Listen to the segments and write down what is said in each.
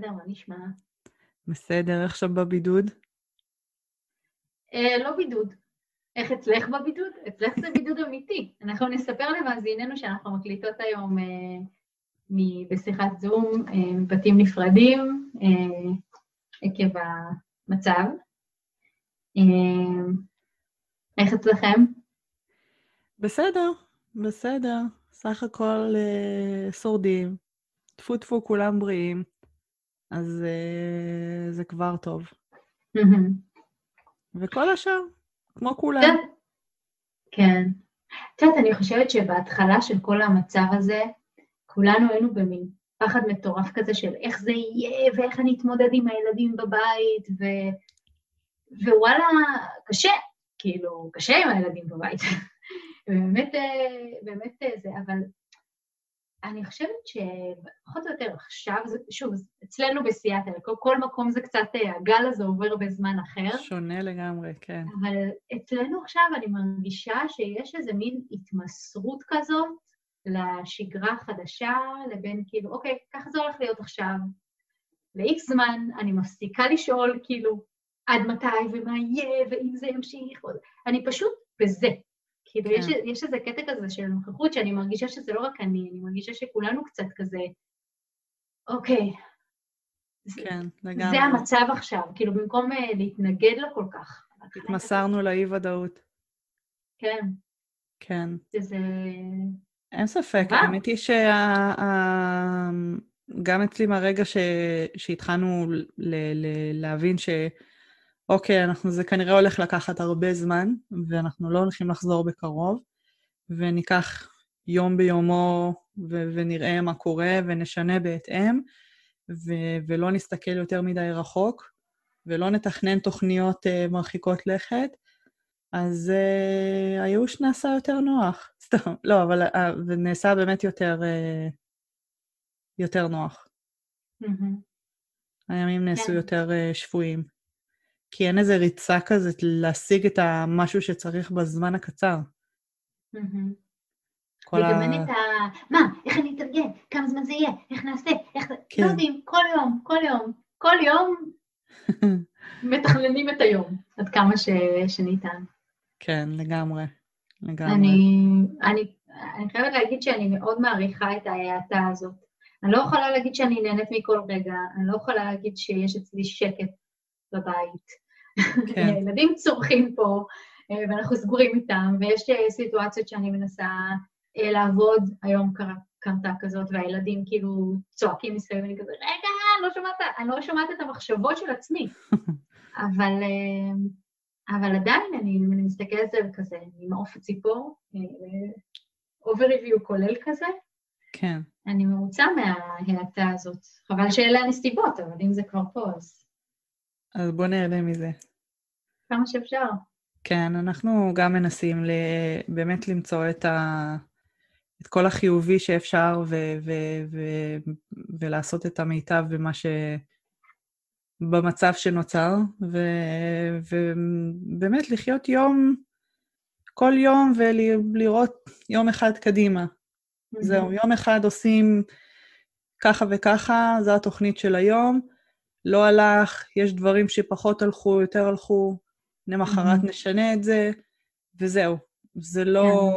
בסדר, מה נשמע? בסדר, איך שם בבידוד? אה, לא בידוד. איך אצלך בבידוד? אצלך זה בידוד אמיתי. אנחנו נספר למאזיננו שאנחנו מקליטות היום אה, מ- בשיחת זום, אה, מבתים נפרדים, אה, עקב המצב. אה, איך אצלכם? בסדר, בסדר. סך הכל אה, שורדים. טפו טפו, כולם בריאים. אז אה, זה כבר טוב. וכל השאר, כמו כולם. כן. כן. את יודעת, אני חושבת שבהתחלה של כל המצב הזה, כולנו היינו במין פחד מטורף כזה של איך זה יהיה, ואיך אני אתמודד עם הילדים בבית, ו... ווואלה, קשה, כאילו, קשה עם הילדים בבית. באמת, אה, באמת אה, זה, אבל אני חושבת שפחות או יותר עכשיו, שוב, אצלנו בסיאטל, כל, כל מקום זה קצת, אה, הגל הזה עובר בזמן אחר. שונה לגמרי, כן. אבל אצלנו עכשיו אני מרגישה שיש איזה מין התמסרות כזאת לשגרה החדשה, לבין כאילו, אוקיי, ככה זה הולך להיות עכשיו. ל-X זמן אני מפסיקה לשאול, כאילו, עד מתי ומה יהיה, ואם זה ימשיך. אני פשוט בזה. כאילו, כן. יש, יש איזה קטע כזה של נוכחות שאני מרגישה שזה לא רק אני, אני מרגישה שכולנו קצת כזה, אוקיי, זה, כן, זה לגמרי. המצב עכשיו, כאילו, במקום uh, להתנגד לו כל כך. התמסרנו לאי-ודאות. כן, כן. שזה... אין ספק. האמת היא שגם אצלי מהרגע. שהתחלנו. להבין ש... אוקיי, אנחנו, זה כנראה הולך לקחת הרבה זמן, ואנחנו לא הולכים לחזור בקרוב, וניקח יום ביומו ו... ונראה מה קורה ונשנה בהתאם, ו... ולא נסתכל יותר מדי רחוק, ולא נתכנן תוכניות uh, מרחיקות לכת, אז uh, הייאוש נעשה יותר נוח. סתם, לא, אבל uh, זה נעשה באמת יותר, uh, יותר נוח. מהמם. הימים נעשו כן. יותר uh, שפויים. כי אין איזה ריצה כזאת להשיג את המשהו שצריך בזמן הקצר. כל וגם ה... אין את ה... מה, איך אני אתארגן? כמה זמן זה יהיה? איך נעשה? איך... כן. לא יודעים, כל יום, כל יום, כל יום מתכננים את היום, עד כמה ש... שניתן. כן, לגמרי. לגמרי. אני, אני, אני חייבת להגיד שאני מאוד מעריכה את ההאטה הזאת. אני לא יכולה להגיד שאני נהנית מכל רגע, אני לא יכולה להגיד שיש אצלי שקט בבית. כן. ילדים צורכים פה, אה, ואנחנו סגורים איתם, ויש אה, סיטואציות שאני מנסה אה, לעבוד, היום קרה, קרתה כזאת, והילדים כאילו צועקים מסביב, ואני כזה, רגע, אני לא שומעת, אני לא שומעת את המחשבות של עצמי. אבל, אבל עדיין אני, אני מסתכלת על זה כזה, ממעוף הציפור, אובריוויו כולל כזה, כן. אני מרוצה מההאטה הזאת. חבל שאלה הנסיבות, אבל אם זה כבר פה, אז אז בוא נהנה מזה. כמה שאפשר. כן, אנחנו גם מנסים ל... באמת למצוא את, ה... את כל החיובי שאפשר ו... ו... ו... ולעשות את המיטב במה ש... במצב שנוצר, ו... ובאמת לחיות יום, כל יום ולראות יום אחד קדימה. זהו, יום אחד עושים ככה וככה, זו התוכנית של היום. לא הלך, יש דברים שפחות הלכו, יותר הלכו, למחרת Mhm. נשנה את זה, וזהו. זה לא...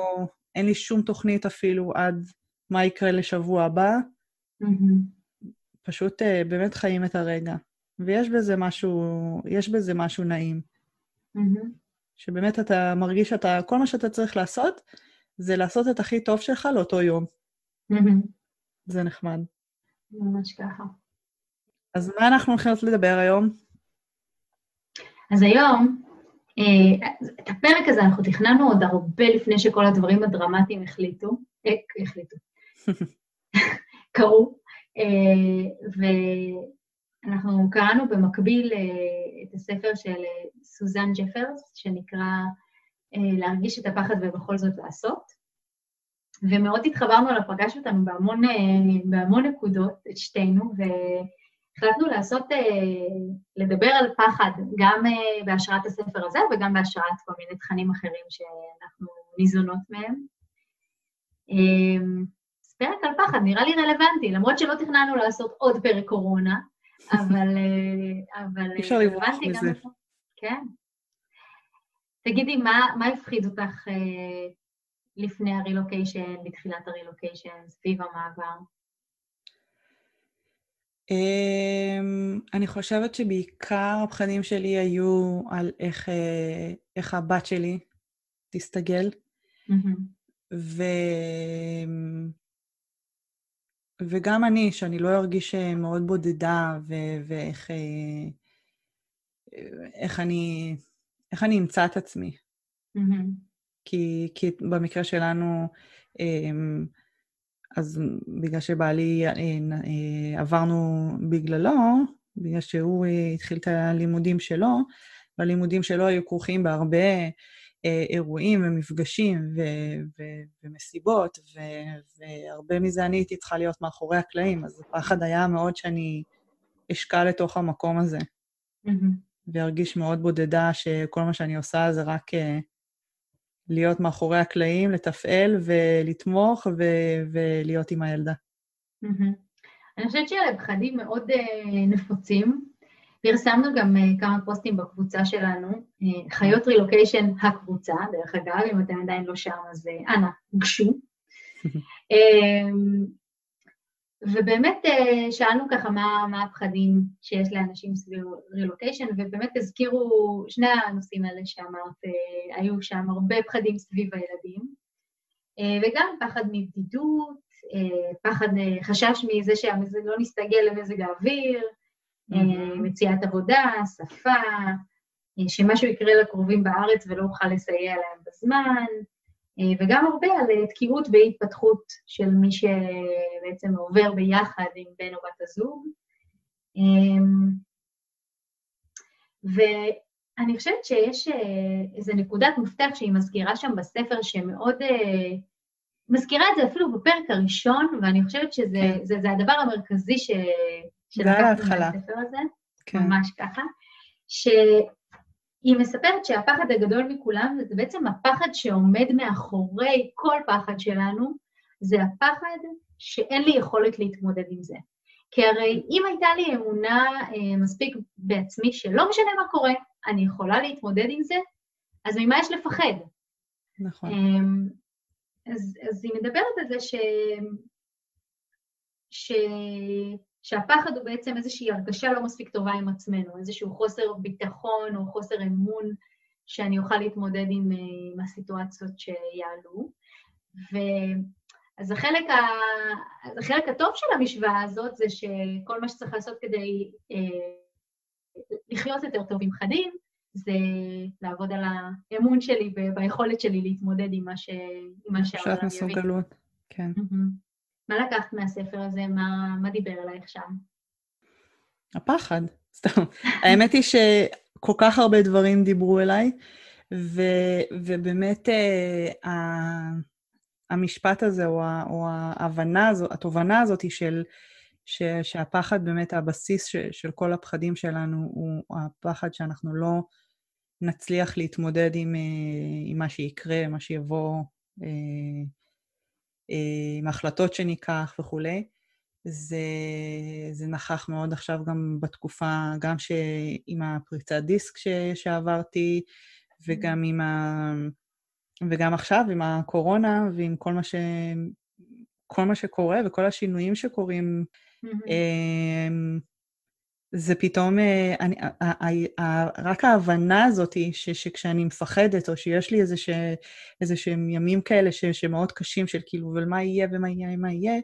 אין לי שום תוכנית אפילו עד מה יקרה לשבוע הבא, מהמם. פשוט אה, באמת חיים את הרגע. ויש בזה משהו, יש בזה משהו נעים. מהמם. שבאמת אתה מרגיש שאתה, כל מה שאתה צריך לעשות, זה לעשות את הכי טוב שלך לאותו יום. מהמם. זה נחמד. ממש ככה. אז מה אנחנו הולכים לדבר היום? אז היום, אה, את הפרק הזה אנחנו תכננו עוד הרבה לפני שכל הדברים הדרמטיים החליטו, אה, החליטו, קרו, אה, ואנחנו קראנו במקביל את הספר של סוזן ג'פרס, שנקרא להרגיש את הפחד ובכל זאת לעשות, ומאוד התחברנו אליו, פגש אותנו בהמון, בהמון נקודות, את שתינו, והחלטנו לעשות, אה, לדבר על פחד, גם אה, בהשראת הספר הזה וגם בהשראת כל מיני תכנים אחרים שאנחנו ניזונות מהם. אה, פרק על פחד נראה לי רלוונטי, למרות שלא תכננו לעשות עוד פרק קורונה, אבל... אה, אבל אי אפשר לברוח מזה. כן. תגידי, מה, מה הפחיד אותך לפני הרילוקיישן, בתחילת הרילוקיישן, סביב המעבר? Um, אני חושבת שבעיקר הפחדים שלי היו על איך, אה, איך הבת שלי תסתגל. Mm-hmm. ו... וגם אני, שאני לא ארגיש אה, מאוד בודדה, ו- ואיך אה, איך אני, איך אני אמצא את עצמי. Mm-hmm. כי, כי במקרה שלנו, אמ, אז בגלל שבעלי אה, עברנו בגללו, בגלל שהוא התחיל את הלימודים שלו, והלימודים שלו היו כרוכים בהרבה אה, אירועים ומפגשים ו- ו- ומסיבות, ו- והרבה מזה אני הייתי צריכה להיות מאחורי הקלעים, אז הפחד היה מאוד שאני אשקע לתוך המקום הזה, mm-hmm. וארגיש מאוד בודדה שכל מה שאני עושה זה רק uh, להיות מאחורי הקלעים, לתפעל ולתמוך ו- ולהיות עם הילדה. אני חושבת שאלה פחדים מאוד uh, נפוצים, פרסמנו גם uh, כמה פוסטים בקבוצה שלנו, uh, חיות רילוקיישן הקבוצה, דרך אגב, אם אתם עדיין לא שם, אז אנא, גשו. ובאמת uh, שאלנו ככה מה, מה הפחדים שיש לאנשים סביב רילוקיישן, ובאמת הזכירו שני הנושאים האלה שאמרת, uh, היו שם הרבה פחדים סביב הילדים, uh, וגם פחד מבדידות, פחד, חשש מזה שהמזג לא נסתגל למזג האוויר, אה, מציאת עבודה, שפה, אה, שמשהו יקרה לקרובים בארץ ולא אוכל לסייע להם בזמן, אה, וגם הרבה על תקיעות והתפתחות של מי שבעצם עובר ביחד עם בן או בת הזוג. ואני חושבת שיש איזו נקודת מפתח שהיא מזכירה שם בספר שמאוד... מזכירה את זה אפילו בפרק הראשון, ואני חושבת שזה כן. זה, זה הדבר המרכזי ש, שלקחתי מהספר הזה, כן. ממש ככה, שהיא מספרת שהפחד הגדול מכולם זה בעצם הפחד שעומד מאחורי כל פחד שלנו, זה הפחד שאין לי יכולת להתמודד עם זה. כי הרי אם הייתה לי אמונה אה, מספיק בעצמי שלא משנה מה קורה, אני יכולה להתמודד עם זה, אז ממה יש לפחד? נכון. אה, אז, אז היא מדברת על זה ש... ש... שהפחד הוא בעצם איזושהי הרגשה לא מספיק טובה עם עצמנו, איזשהו חוסר ביטחון או חוסר אמון שאני אוכל להתמודד עם, עם הסיטואציות שיעלו. ו... אז החלק, ה... אז החלק הטוב של המשוואה הזאת זה שכל מה שצריך לעשות כדי אה, לחיות יותר טוב עם פחדים, זה לעבוד על האמון שלי וביכולת שלי להתמודד עם מה, ש... מה שהעולם יביא. תחושת מסוגלות, כן. Mm-hmm. מה לקחת מהספר הזה? מה, מה דיבר אלייך שם? הפחד, סתם. האמת היא שכל כך הרבה דברים דיברו אליי, ו, ובאמת uh, המשפט הזה, או, או ההבנה הזאת, התובנה הזאת היא של... ש, שהפחד באמת, הבסיס ש, של כל הפחדים שלנו הוא הפחד שאנחנו לא נצליח להתמודד עם, אה, עם מה שיקרה, מה שיבוא, אה, עם החלטות שניקח וכולי. זה, זה נכח מאוד עכשיו גם בתקופה, גם ש, עם הפריצת דיסק ש, שעברתי, וגם עם ה... וגם עכשיו עם הקורונה ועם כל מה, ש, כל מה שקורה וכל השינויים שקורים. Mm-hmm. זה פתאום, אה, אני, רק ההבנה הזאת ש, שכשאני מפחדת, או שיש לי איזה, ש, איזה שהם ימים כאלה ש, שמאוד קשים, של כאילו, אבל מה יהיה ומה יהיה ומה יהיה,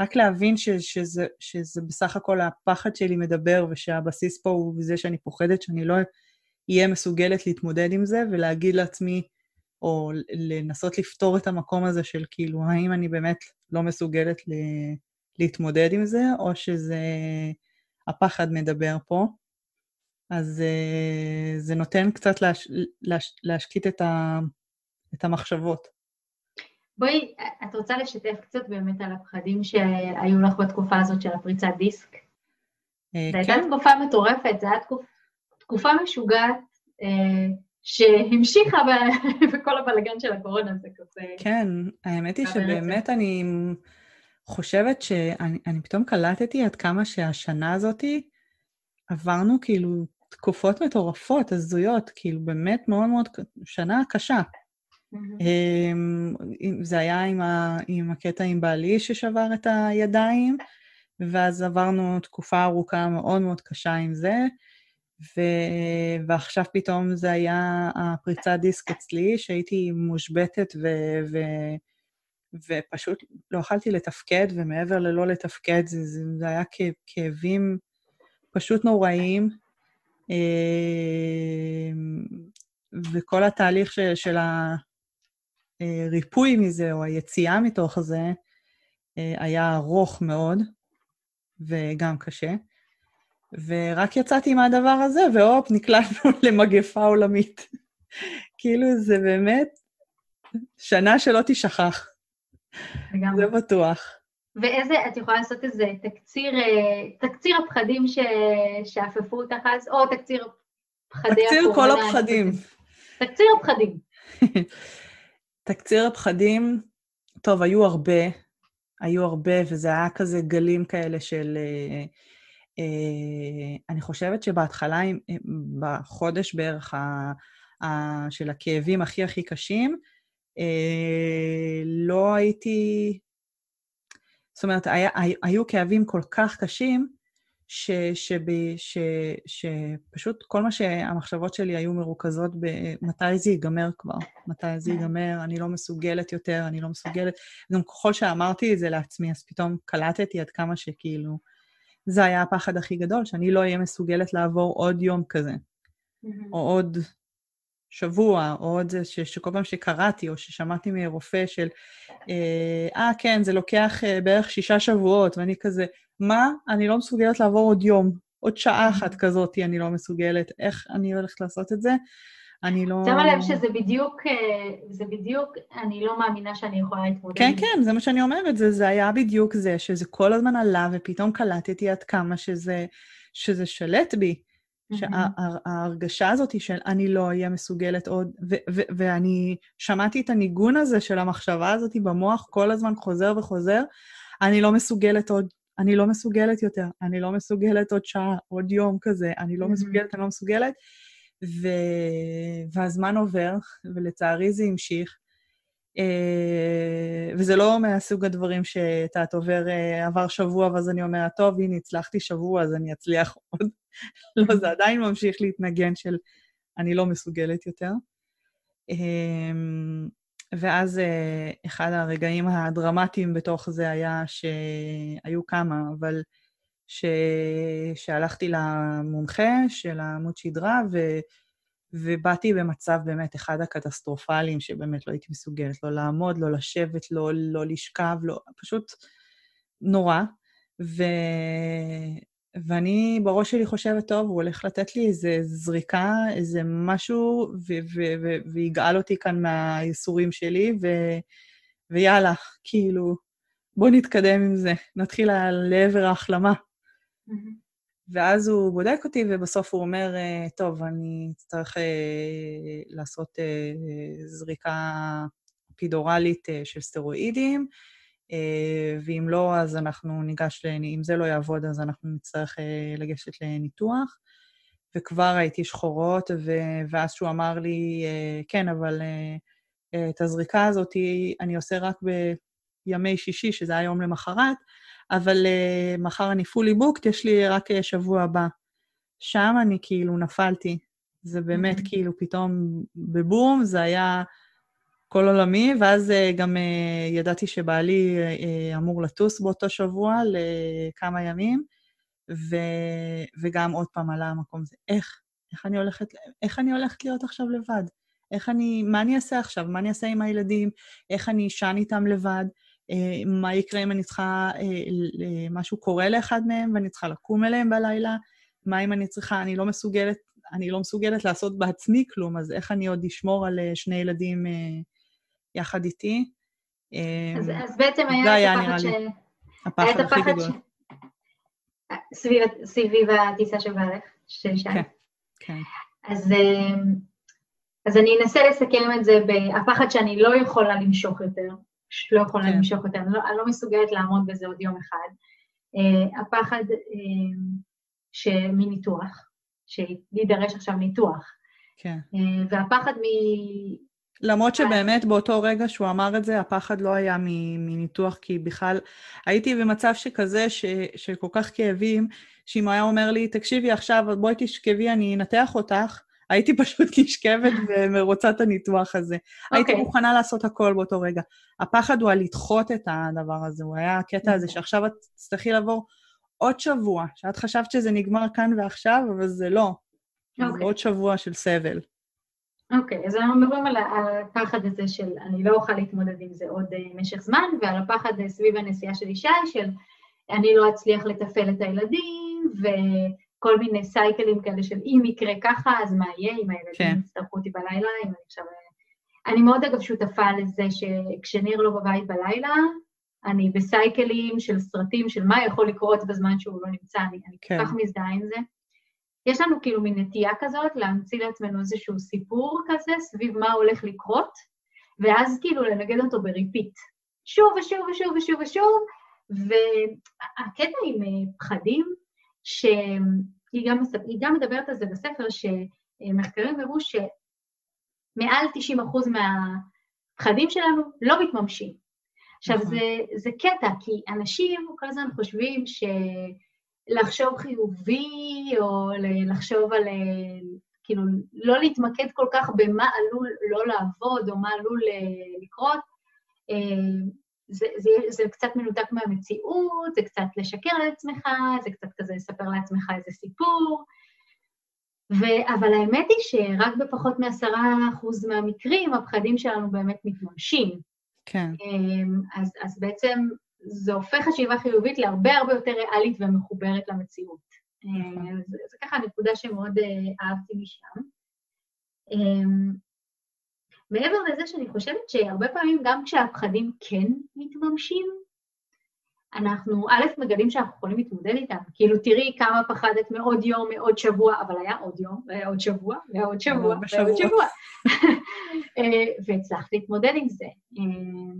רק להבין ש, שזה, שזה בסך הכל הפחד שלי מדבר, ושהבסיס פה הוא זה שאני פוחדת שאני לא אהיה מסוגלת להתמודד עם זה, ולהגיד לעצמי, או לנסות לפתור את המקום הזה של כאילו, האם אני באמת לא מסוגלת ל, להתמודד עם זה, או שזה... הפחד מדבר פה. אז uh, זה נותן קצת להש, להש, להשקיט את, ה, את המחשבות. בואי, את רוצה לשתף קצת באמת על הפחדים שהיו לך בתקופה הזאת של הפריצת דיסק? Uh, זו הייתה כן. תקופה מטורפת, זו הייתה תקופ, תקופה משוגעת uh, שהמשיכה בכל הבלגן של הקורונה, זה כזה... כן, האמת היא שבאמת אני חושבת שאני פתאום קלטתי עד כמה שהשנה הזאתי עברנו כאילו תקופות מטורפות, הזויות, כאילו באמת מאוד מאוד, שנה קשה. Mm-hmm. זה היה עם, ה, עם הקטע עם בעלי ששבר את הידיים, ואז עברנו תקופה ארוכה מאוד מאוד קשה עם זה, ו... ועכשיו פתאום זה היה הפריצת דיסק אצלי, שהייתי מושבתת ו... ו... ופשוט לא יכלתי לתפקד, ומעבר ללא לתפקד, זה, זה, זה היה כאבים פשוט נוראיים. אמ, וכל התהליך של, של הריפוי מזה, או היציאה מתוך זה, אה, היה ארוך מאוד, וגם קשה. ורק יצאתי מהדבר הזה, והופ, נקלטנו למגפה עולמית. כאילו, זה באמת שנה שלא תשכח. לגמרי. זה בטוח. ואיזה, את יכולה לעשות איזה תקציר, אה, תקציר הפחדים ש... שאפפו אותך אז, או תקציר פחדי תקציר כל הפחדים. תקציר הפחדים. תקציר הפחדים, טוב, היו הרבה, היו הרבה, וזה היה כזה גלים כאלה של... אה, אה, אני חושבת שבהתחלה, בחודש בערך ה, ה, של הכאבים הכי הכי קשים, לא הייתי זאת אומרת, היה, היו כאבים כל כך קשים, ש, שב, ש, שפשוט כל מה שהמחשבות שלי היו מרוכזות במתי זה ייגמר כבר, מתי זה ייגמר, אני לא מסוגלת יותר, אני לא מסוגלת. גם ככל שאמרתי את זה לעצמי, אז פתאום קלטתי עד כמה שכאילו, זה היה הפחד הכי גדול, שאני לא אהיה מסוגלת לעבור עוד יום כזה, או עוד שבוע, או עוד זה ש, שכל פעם שקראתי, או ששמעתי מרופא של, אה, אה כן, זה לוקח אה, בערך שישה שבועות, ואני כזה, מה? אני לא מסוגלת לעבור עוד יום, עוד שעה אחת כזאת אני לא מסוגלת, איך אני הולכת לעשות את זה? אני לא... שמה לב שזה בדיוק, אה, זה בדיוק, אני לא מאמינה שאני יכולה להתמודד. כן, כן, זה מה שאני אומרת, זה, זה היה בדיוק זה, שזה כל הזמן עלה, ופתאום קלטתי עד כמה שזה, שזה שלט בי. שההרגשה הזאת של אני לא אהיה מסוגלת עוד, ואני שמעתי את הניגון הזה של המחשבה הזאת במוח כל הזמן חוזר וחוזר, אני לא מסוגלת עוד, אני לא מסוגלת יותר, אני לא מסוגלת עוד שעה, עוד יום כזה, אני לא מסוגלת, אני לא מסוגלת. ו... והזמן עובר, ולצערי זה המשיך. אה, וזה לא מהסוג הדברים שאתה עובר, אה, עבר שבוע, ואז אני אומרת, טוב, הנה, הצלחתי שבוע, אז אני אצליח עוד. לא, זה עדיין ממשיך להתנגן של אני לא מסוגלת יותר. אמ, ואז אה, אחד הרגעים הדרמטיים בתוך זה היה שהיו כמה, אבל ש... שהלכתי למומחה של עמוד שדרה, ו... ובאתי במצב באמת אחד הקטסטרופליים, שבאמת לא הייתי מסוגלת לא לעמוד, לא לשבת, לא, לא לשכב, לא, פשוט נורא. ו... ואני בראש שלי חושבת, טוב, הוא הולך לתת לי איזה זריקה, איזה משהו, ויגאל אותי כאן מהייסורים שלי, ו- ויאללה, כאילו, בוא נתקדם עם זה, נתחיל לעבר ההחלמה. Mm-hmm. ואז הוא בודק אותי, ובסוף הוא אומר, אה, טוב, אני אצטרך אה, לעשות אה, זריקה פידורלית אה, של סטרואידים, אה, ואם לא, אז אנחנו ניגש, אם זה לא יעבוד, אז אנחנו נצטרך אה, לגשת לניתוח. וכבר הייתי שחורות, ו- ואז שהוא אמר לי, אה, כן, אבל את הזריקה הזאת אני עושה רק בימי שישי, שזה היום למחרת, אבל מחר אני פולי בוקט, יש לי רק שבוע הבא. שם אני כאילו נפלתי. זה באמת mm-hmm. כאילו פתאום בבום, זה היה כל עולמי, ואז אה, גם אה, ידעתי שבעלי אה, אמור לטוס באותו שבוע לכמה ימים, ו, וגם עוד פעם עלה המקום הזה. איך? איך אני הולכת, איך אני הולכת להיות עכשיו לבד? איך אני, מה אני אעשה עכשיו? מה אני אעשה עם הילדים? איך אני אשן איתם לבד? מה יקרה אם אני צריכה, משהו קורה לאחד מהם ואני צריכה לקום אליהם בלילה? מה אם אני צריכה, אני לא מסוגלת, אני לא מסוגלת לעשות בעצמי כלום, אז איך אני עוד אשמור על שני ילדים יחד איתי. אז, אז בעצם היה היה את הפחד ש... הפחד הכי גדול. ש... סביב, סביב הטיסה של בעלך, של שי. כן, כן. אז, אז אני אנסה לסכם את זה בהפחד שאני לא יכולה למשוך יותר, פשוט לא יכולה כן. למשוך אותה, אני לא, אני לא מסוגלת לעמוד בזה עוד יום אחד. Uh, הפחד uh, מניתוח, שיידרש עכשיו ניתוח. כן. Uh, והפחד מ... למרות שבאמת באותו רגע שהוא אמר את זה, הפחד לא היה מניתוח, כי בכלל הייתי במצב שכזה, ש, של כל כך כאבים, שאם הוא היה אומר לי, תקשיבי עכשיו, בואי תשכבי, אני אנתח אותך, הייתי פשוט נשכבת ורוצה את הניתוח הזה. Okay. הייתי אוקיי. מוכנה לעשות הכל באותו רגע. הפחד הוא על לדחות את הדבר הזה, הוא היה הקטע הזה נכון. שעכשיו את תצטרכי לעבור עוד שבוע, שאת חשבת שזה נגמר כאן ועכשיו, אבל זה לא. Okay. זה אוקיי. עוד שבוע של סבל. אוקיי, okay, אז אנחנו מדברים על הפחד הזה של אני לא אוכל להתמודד עם זה עוד uh, משך זמן, ועל הפחד uh, סביב הנסיעה של ישי, של אני לא אצליח לתפעל את הילדים, וכל מיני סייקלים כאלה של אם יקרה ככה, אז מה יהיה, אם הילדים כן. יצטרכו אותי בלילה, אם אני עכשיו... אני מאוד אגב שותפה לזה שכשניר לא בבית בלילה, אני בסייקלים של סרטים של מה יכול לקרות בזמן שהוא לא נמצא, אני, אני כן. כל כך מזדהה עם זה. יש לנו כאילו מין נטייה כזאת להמציא לעצמנו איזשהו סיפור כזה סביב מה הולך לקרות, ואז כאילו לנגד אותו בריפיט. שוב ושוב ושוב ושוב ושוב, והקטע עם אה, פחדים, שהיא גם, גם מדברת על זה בספר, שמחקרים הראו שמעל 90% מהפחדים שלנו לא מתממשים. עכשיו, נכון. זה, זה קטע, כי אנשים כל הזמן חושבים ש... לחשוב חיובי, או לחשוב על, כאילו, לא להתמקד כל כך במה עלול לא לעבוד, או מה עלול אה, לקרות. זה, זה, זה קצת מנותק מהמציאות, זה קצת לשקר לעצמך, זה קצת כזה לספר לעצמך איזה סיפור. ו, אבל האמת היא שרק בפחות מעשרה אחוז מהמקרים הפחדים שלנו באמת מתממשים. כן. אה, אז, אז בעצם זה הופך חשיבה חיובית להרבה הרבה יותר ריאלית ומחוברת למציאות. נכון. אה, זה ככה נקודה שמאוד אה, אהבתי משם. מעבר לזה שאני חושבת שהרבה פעמים גם כשהפחדים כן מתממשים, אנחנו א', מגלים שאנחנו יכולים להתמודד איתם. כאילו, תראי כמה פחדת מעוד יום, מעוד שבוע, אבל היה עוד יום, והיה עוד שבוע, והיה עוד שבוע, והיה עוד שבוע. אה, והצלחת להתמודד עם זה. אמ,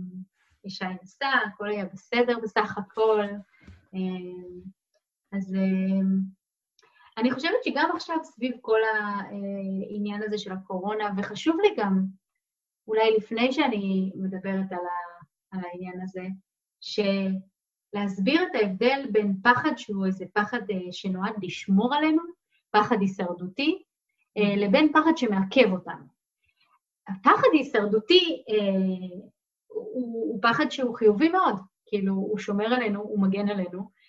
ישי נסע, הכל היה בסדר בסך הכל. אמ, אז אני חושבת שגם עכשיו סביב כל העניין הזה של הקורונה, וחשוב לי גם, אולי לפני שאני מדברת על, ה, על העניין הזה, שלהסביר את ההבדל בין פחד שהוא איזה פחד אה, שנועד לשמור עלינו, פחד הישרדותי, אה, לבין פחד שמעכב אותנו. הפחד הישרדותי אה, הוא, הוא פחד שהוא חיובי מאוד, כאילו, הוא שומר עלינו, הוא מגן עלינו,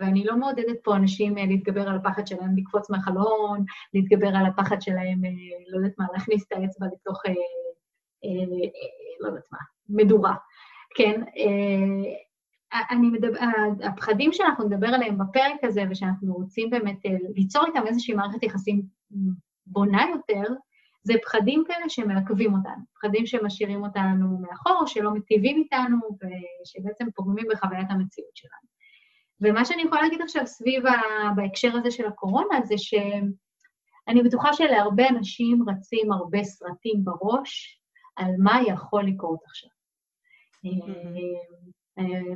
ואני לא מעודדת פה אנשים להתגבר על הפחד שלהם לקפוץ מהחלון, להתגבר על הפחד שלהם, לא יודעת מה, להכניס את האצבע לתוך, לא יודעת מה, מדורה, כן? אני מדבר, הפחדים שאנחנו נדבר עליהם בפרק הזה, ושאנחנו רוצים באמת ליצור איתם איזושהי מערכת יחסים בונה יותר, זה פחדים כאלה שמעכבים אותנו, פחדים שמשאירים אותנו מאחור, שלא מטיבים איתנו, ושבעצם פוגמים בחוויית המציאות שלנו. ומה שאני יכולה להגיד עכשיו סביב, ה... בהקשר הזה של הקורונה, זה שאני בטוחה שלהרבה אנשים רצים הרבה סרטים בראש על מה יכול לקרות עכשיו. Mm-hmm.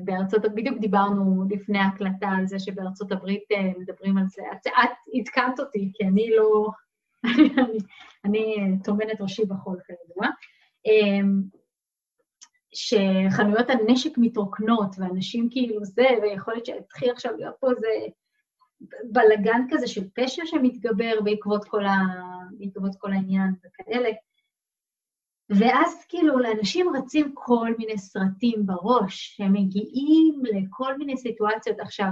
בארצות, בדיוק דיברנו לפני ההקלטה על זה שבארצות הברית אה, מדברים על זה. את, את עדכנת אותי, כי אני לא, אני טומנת ראשי בחול כידוע, אמ, שחנויות הנשק מתרוקנות, ואנשים כאילו זה, ויכול להיות שיתחיל עכשיו להיות פה איזה בלגן כזה של פשע שמתגבר בעקבות כל, ה... בעקבות כל העניין וכאלה. ואז כאילו לאנשים רצים כל מיני סרטים בראש, שהם מגיעים לכל מיני סיטואציות. עכשיו,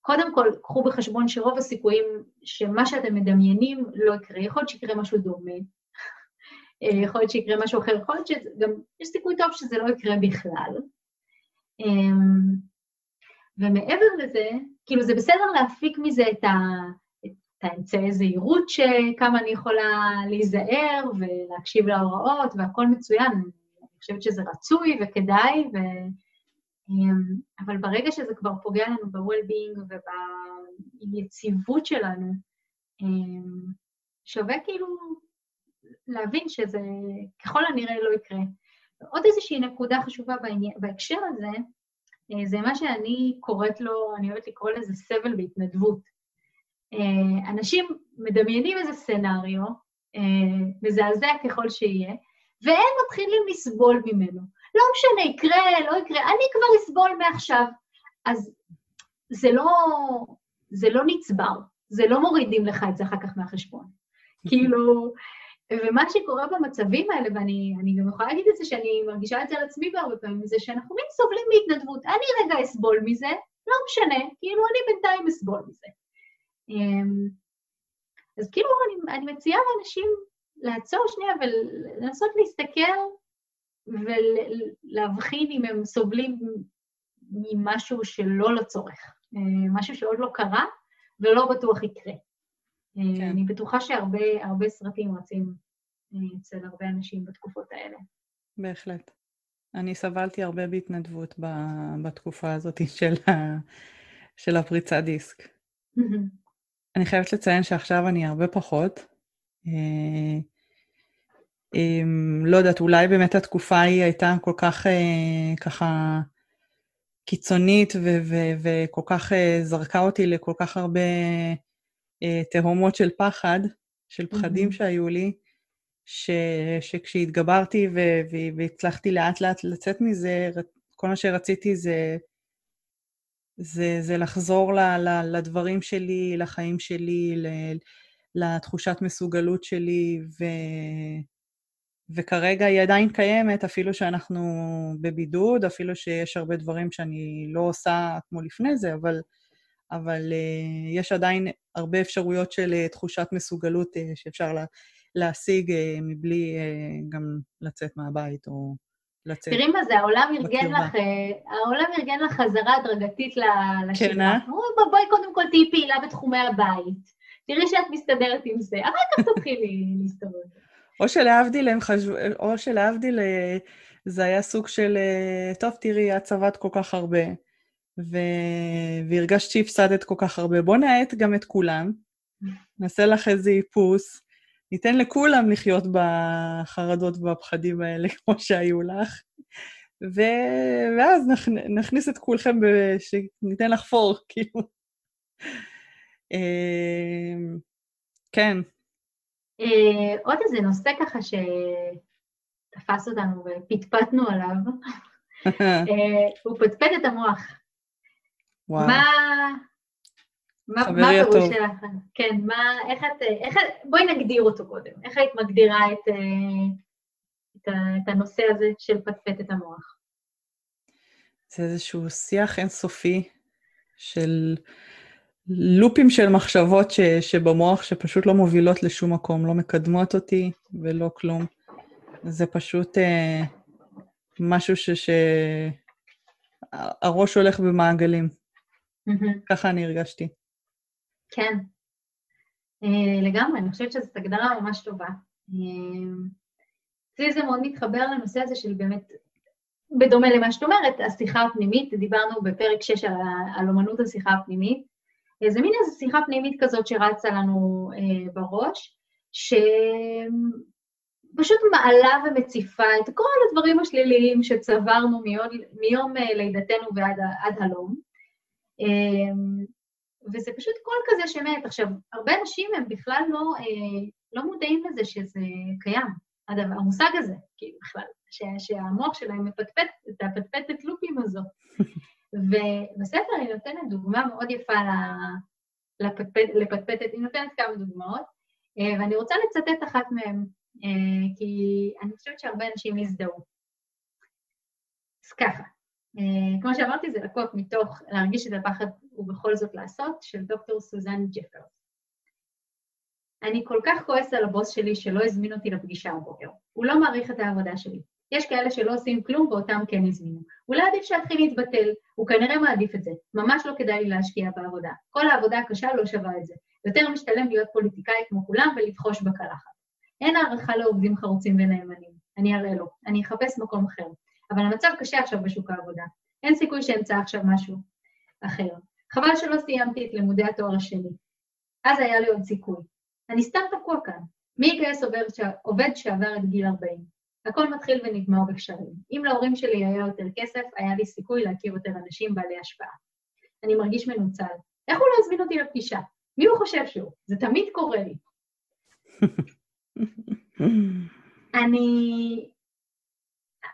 קודם כל, קחו בחשבון שרוב הסיכויים שמה שאתם מדמיינים לא יקרה. יכול להיות שיקרה משהו דומה, אה, יכול להיות שיקרה משהו אחר, יכול להיות שגם יש סיכוי טוב שזה לא יקרה בכלל. אמ, ומעבר לזה, כאילו זה בסדר להפיק מזה את, ה, את האמצעי זהירות שכמה אני יכולה להיזהר ולהקשיב להוראות והכל מצוין, אני חושבת שזה רצוי וכדאי, ו... אמ, אבל ברגע שזה כבר פוגע לנו ב-well-being וביציבות שלנו, אמ, שווה כאילו להבין שזה ככל הנראה לא יקרה. עוד איזושהי נקודה חשובה בהקשר הזה, אה, זה מה שאני קוראת לו, אני אוהבת לקרוא לזה סבל בהתנדבות. אה, אנשים מדמיינים איזה סצנריו, אה, מזעזע ככל שיהיה, והם מתחילים לסבול ממנו. לא משנה, יקרה, לא יקרה, אני כבר אסבול מעכשיו. אז זה לא, זה לא נצבר, זה לא מורידים לך את זה אחר כך מהחשבון. כאילו, ומה שקורה במצבים האלה, ואני גם יכולה להגיד את זה שאני מרגישה את זה על עצמי בהרבה פעמים, זה שאנחנו מין סובלים מהתנדבות. אני רגע אסבול מזה, לא משנה, כאילו אני בינתיים אסבול מזה. אמ, אז כאילו אני, אני מציעה לאנשים לעצור שנייה ולנסות להסתכל ולהבחין אם הם סובלים ממשהו שלא לצורך, אה, משהו שעוד לא קרה ולא בטוח יקרה. אה, כן. אני בטוחה שהרבה סרטים רצים אצל הרבה אנשים בתקופות האלה. בהחלט. אני סבלתי הרבה בהתנדבות בתקופה הזאת של, ה, של הפריצה דיסק. אני חייבת לציין שעכשיו אני הרבה פחות. לא יודעת, אולי באמת התקופה ההיא הייתה כל כך ככה קיצונית וכל כך זרקה אותי לכל כך הרבה אה, תהומות של פחד, של פחדים mm-hmm. שהיו לי, ש, שכשהתגברתי ו, והצלחתי לאט לאט לצאת מזה, כל מה שרציתי זה, זה, זה לחזור ל, ל, לדברים שלי, לחיים שלי, ל, לתחושת מסוגלות שלי, ו, וכרגע היא עדיין קיימת, אפילו שאנחנו בבידוד, אפילו שיש הרבה דברים שאני לא עושה כמו לפני זה, אבל אבל uh, יש עדיין הרבה אפשרויות של uh, תחושת מסוגלות uh, שאפשר לה, להשיג מבלי גם לצאת מהבית או לצאת תראי מה זה, העולם ארגן לך, uh, העולם ארגן לך חזרה הדרגתית לשגרה. כן, אה? בואי קודם כל תהיי פעילה בתחומי הבית. תראי שאת מסתדרת עם זה, אחר כך תתחילי להסתובב. או שלהבדיל הם חשבו, או שלהבדיל זה היה סוג של, טוב, תראי, את צבעת כל כך הרבה. ו... והרגשת שהפסדת כל כך הרבה. בוא נאט גם את כולם, נעשה לך איזה איפוס, ניתן לכולם לחיות בחרדות ובפחדים האלה כמו שהיו לך, ו... ואז נכ... נכניס את כולכם, ב... שניתן לך פור, כאילו. אמ, כן. אה, עוד איזה נושא ככה שתפס אותנו ופטפטנו עליו, אה, הוא פטפט את המוח. וואו. מה... מה הפירוש שלך? כן, מה, איך את, איך, בואי נגדיר אותו קודם. איך היית מגדירה את, אה, את, את הנושא הזה של פטפט את המוח? זה איזשהו שיח אינסופי של לופים של מחשבות ש, שבמוח שפשוט לא מובילות לשום מקום, לא מקדמות אותי ולא כלום. זה פשוט אה, משהו שהראש הולך במעגלים. ככה אני הרגשתי. כן, uh, לגמרי, אני חושבת שזאת הגדרה ממש טובה. אצלי uh, זה מאוד מתחבר לנושא הזה של באמת, בדומה למה שאת אומרת, השיחה הפנימית, דיברנו בפרק 6 על, על אומנות השיחה הפנימית, uh, זה מין איזו שיחה פנימית כזאת שרצה לנו uh, בראש, שפשוט מעלה ומציפה את כל הדברים השליליים שצברנו מיום, מיום לידתנו ועד הלום. אמ, וזה פשוט קול כזה שמת. עכשיו, הרבה אנשים הם בכלל לא, אה, לא מודעים לזה שזה קיים, הדבר, המושג הזה, כאילו בכלל, שה, שהמוח שלהם מפטפט את הפטפטת לופים הזו. ובספר היא נותנת דוגמה מאוד יפה לפטפט, לפטפטת, היא נותנת כמה דוגמאות, אה, ואני רוצה לצטט אחת מהן, אה, כי אני חושבת שהרבה אנשים יזדהו. אז ככה, כמו שאמרתי, זה לקוח מתוך להרגיש את הפחד ובכל זאת לעשות, של דוקטור סוזן ג'פרס. אני כל כך כועס על הבוס שלי שלא הזמין אותי לפגישה הבוקר. הוא לא מעריך את העבודה שלי. יש כאלה שלא עושים כלום ואותם כן הזמינו. אולי עדיף שאתחיל להתבטל, הוא כנראה מעדיף את זה. ממש לא כדאי לי להשקיע בעבודה. כל העבודה הקשה לא שווה את זה. יותר משתלם להיות פוליטיקאי כמו כולם ולבחוש בקלחת. אין הערכה לעובדים חרוצים ונאמנים. אני אראה לו. אני אחפש מקום אחר. אבל המצב קשה עכשיו בשוק העבודה. אין סיכוי שאמצא עכשיו משהו אחר. חבל שלא סיימתי את לימודי התואר השני. אז היה לי עוד סיכוי. אני סתם תקוע כאן. מי יגייס עובד שעבר את גיל 40? הכל מתחיל ונגמר בקשרים. אם להורים שלי היה יותר כסף, היה לי סיכוי להכיר יותר אנשים בעלי השפעה. אני מרגיש מנוצל. איך הוא לא הזמין אותי לפגישה? מי הוא חושב שהוא? זה תמיד קורה לי. אני...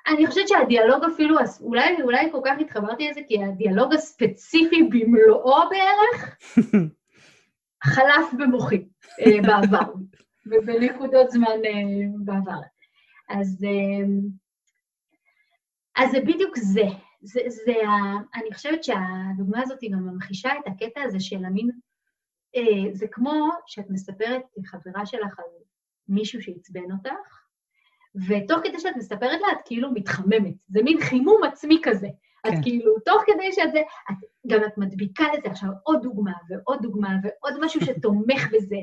אני חושבת שהדיאלוג אפילו, אולי, אולי כל כך התחברתי לזה, כי הדיאלוג הספציפי במלואו בערך, חלף במוחי אה, בעבר, ובנקודות זמן אה, בעבר. אז, אה, אז זה בדיוק זה. זה, זה ה... אני חושבת שהדוגמה הזאת גם ממחישה את הקטע הזה של המין... זה כמו שאת מספרת לחברה שלך על מישהו שעצבן אותך, ותוך כדי שאת מספרת לה, את כאילו מתחממת. זה מין חימום עצמי כזה. כן. את כאילו, תוך כדי שאת זה, את, גם את מדביקה לזה עכשיו עוד דוגמה ועוד דוגמה ועוד משהו שתומך בזה,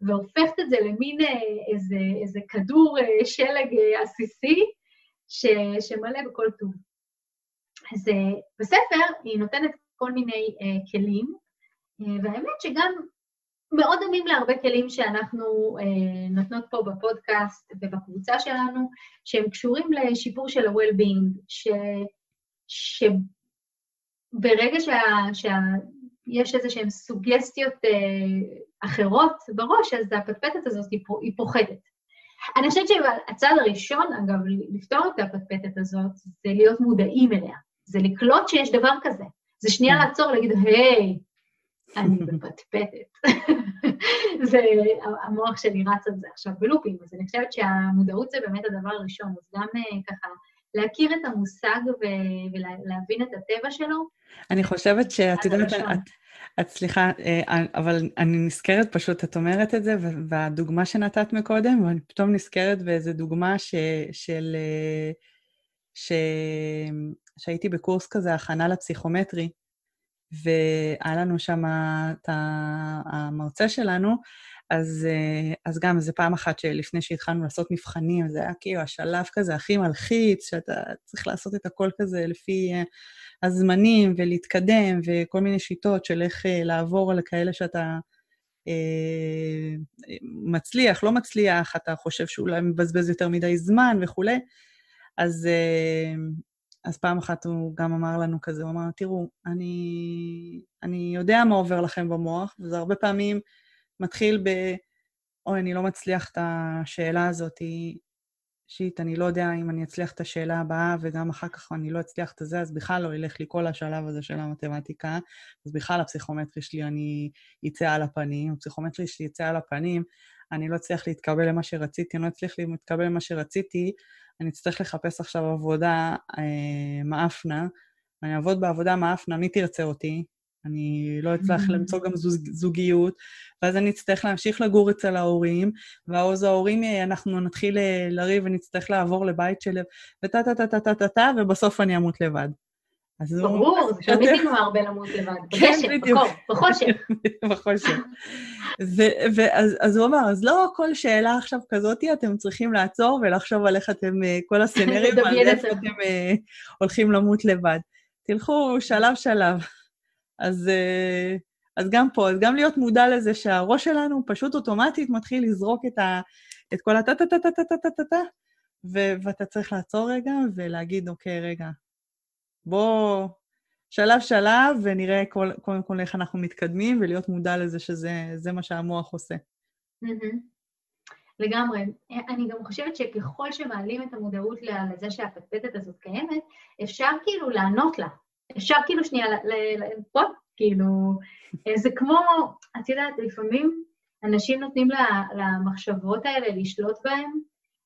והופכת את זה למין אה, איזה, איזה כדור אה, שלג אה, עסיסי ש, שמלא בכל טוב. אז בספר היא נותנת כל מיני uh, כלים, uh, והאמת שגם מאוד דומים להרבה כלים שאנחנו uh, נותנות פה בפודקאסט ובקבוצה שלנו, שהם קשורים לשיפור של ה-well-being, ש... שברגע שה... שה... יש איזה שהן סוגסטיות uh, אחרות בראש, אז הפטפטת הזאת היא פוחדת. אני חושבת שהצעד הראשון, אגב, לפתור את הפטפטת הזאת, זה להיות מודעים אליה. זה לקלוט שיש דבר כזה. זה שנייה כן. לעצור, להגיד, היי, אני בפטפטת. זה, המוח שלי רץ על זה עכשיו בלופים, אז אני חושבת שהמודעות זה באמת הדבר הראשון, אז גם אה, ככה להכיר את המושג ולהבין את הטבע שלו. אני חושבת שאת יודעת, את, את סליחה, אה, אבל אני נזכרת פשוט, את אומרת את זה, והדוגמה שנתת מקודם, ואני פתאום נזכרת באיזו דוגמה ש, של... אה, ש... שהייתי בקורס כזה, הכנה לפסיכומטרי, והיה לנו שם את המרצה שלנו, אז, אה, אז גם איזה פעם אחת שלפני שהתחלנו לעשות מבחנים, זה היה כאילו השלב כזה הכי מלחיץ, שאתה צריך לעשות את הכל כזה לפי אה, הזמנים ולהתקדם, וכל מיני שיטות של איך אה, לעבור על כאלה שאתה אה, מצליח, לא מצליח, אתה חושב שאולי מבזבז יותר מדי זמן וכולי. אז, אז פעם אחת הוא גם אמר לנו כזה, הוא אמר, תראו, אני, אני יודע מה עובר לכם במוח, וזה הרבה פעמים מתחיל ב... אוי, אני לא מצליח את השאלה הזאת, שיט, אני לא יודע אם אני אצליח את השאלה הבאה, וגם אחר כך אני לא אצליח את זה, אז בכלל לא ילך לי כל השלב הזה של המתמטיקה, אז בכלל הפסיכומטרי שלי אני אצא על הפנים, הפסיכומטרי שלי יצא על הפנים, אני לא אצליח להתקבל למה שרציתי, אני לא אצליח להתקבל למה שרציתי, אני אצטרך לחפש עכשיו עבודה אה, מאפנה, אני אעבוד בעבודה מאפנה, מי תרצה אותי? אני לא אצלח mm-hmm. למצוא גם זוג, זוגיות, ואז אני אצטרך להמשיך לגור אצל ההורים, ואז ההורים, אה, אנחנו נתחיל אה, לריב ונצטרך לעבור לבית של... וטה טה טה טה טה טה טה, ובסוף אני אמות לבד. ברור, תמיד נגמר בלמות לבד, כן, בגשם, בחושך. בחושך. ואז הוא אמר, אז לא כל שאלה עכשיו כזאת, אתם צריכים לעצור ולחשוב על איך אתם, אה, כל הסצנרים, על איך אתם אה, הולכים למות לבד. תלכו שלב-שלב. אז, אה, אז גם פה, אז גם להיות מודע לזה שהראש שלנו פשוט אוטומטית מתחיל לזרוק את, ה, את כל הטה-טה-טה-טה-טה-טה-טה, ואתה צריך לעצור רגע ולהגיד, אוקיי, רגע, בוא שלב-שלב ונראה כל, קודם כל איך אנחנו מתקדמים, ולהיות מודע לזה שזה מה שהמוח עושה. לגמרי. אני גם חושבת שככל שמעלים את המודעות לזה שהפטפטת הזאת קיימת, אפשר כאילו לענות לה. אפשר כאילו שנייה, פה, כאילו, זה כמו, את יודעת, לפעמים אנשים נותנים למחשבות האלה לשלוט בהם